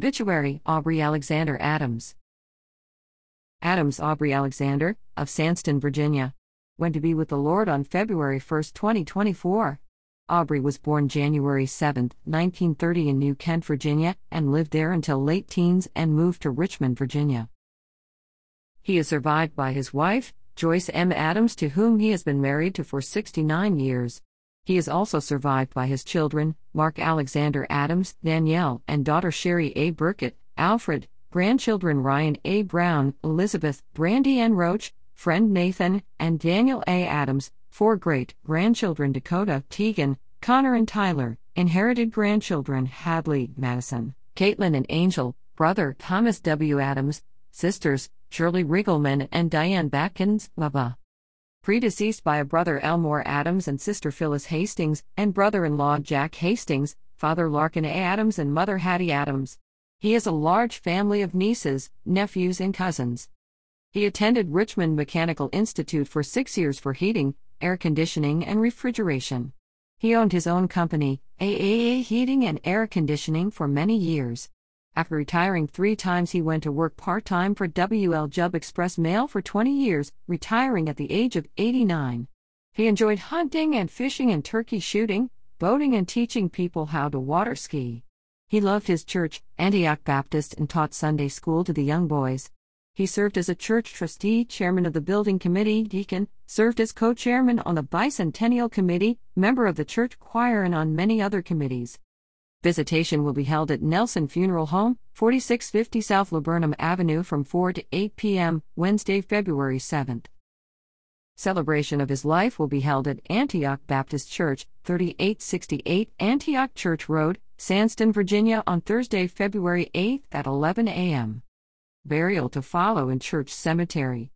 Obituary Aubrey Alexander Adams. Adams Aubrey Alexander, of Sandston, Virginia. Went to be with the Lord on February 1, 2024. Aubrey was born January 7, 1930, in New Kent, Virginia, and lived there until late teens and moved to Richmond, Virginia. He is survived by his wife, Joyce M. Adams, to whom he has been married to for 69 years. He is also survived by his children, Marc Alexander Adams, Daniele, and daughter Sherry A. Burkett, Alfred, grandchildren Ryan A. Brown, Elizabeth, Brandi Ann Roach, friend Nathan, and Daniel A. Adams, four great grandchildren Dakota, Teagan, Connor, and Tyler, inherited grandchildren Hadley, Madison, Caitlin, and Angel, brother Thomas W. Adams, sisters Shirley Riggleman and Diane Batkins, Baba predeceased by a brother Elmore Adams and sister Phyllis Hastings, and brother in law Jack Hastings, father Larkin A. Adams, and mother Hattie Adams. He has a large family of nieces, nephews, and cousins. He attended Richmond Mechanical Institute for six years for heating, air conditioning, and refrigeration. He owned his own company, AAA Heating and Air Conditioning, for many years. After retiring three times, he went to work part time for WL Jub Express Mail for 20 years, retiring at the age of 89. He enjoyed hunting and fishing and turkey shooting, boating, and teaching people how to water ski. He loved his church, Antioch Baptist, and taught Sunday school to the young boys. He served as a church trustee, chairman of the building committee, deacon, served as co chairman on the bicentennial committee, member of the church choir, and on many other committees. Visitation will be held at Nelson Funeral Home, 4650 South Laburnum Avenue from 4 to 8 p.m., Wednesday, February 7th. Celebration of his life will be held at Antioch Baptist Church, 3868 Antioch Church Road, Sandston, Virginia, on Thursday, February 8th at 11 a.m. Burial to follow in Church Cemetery.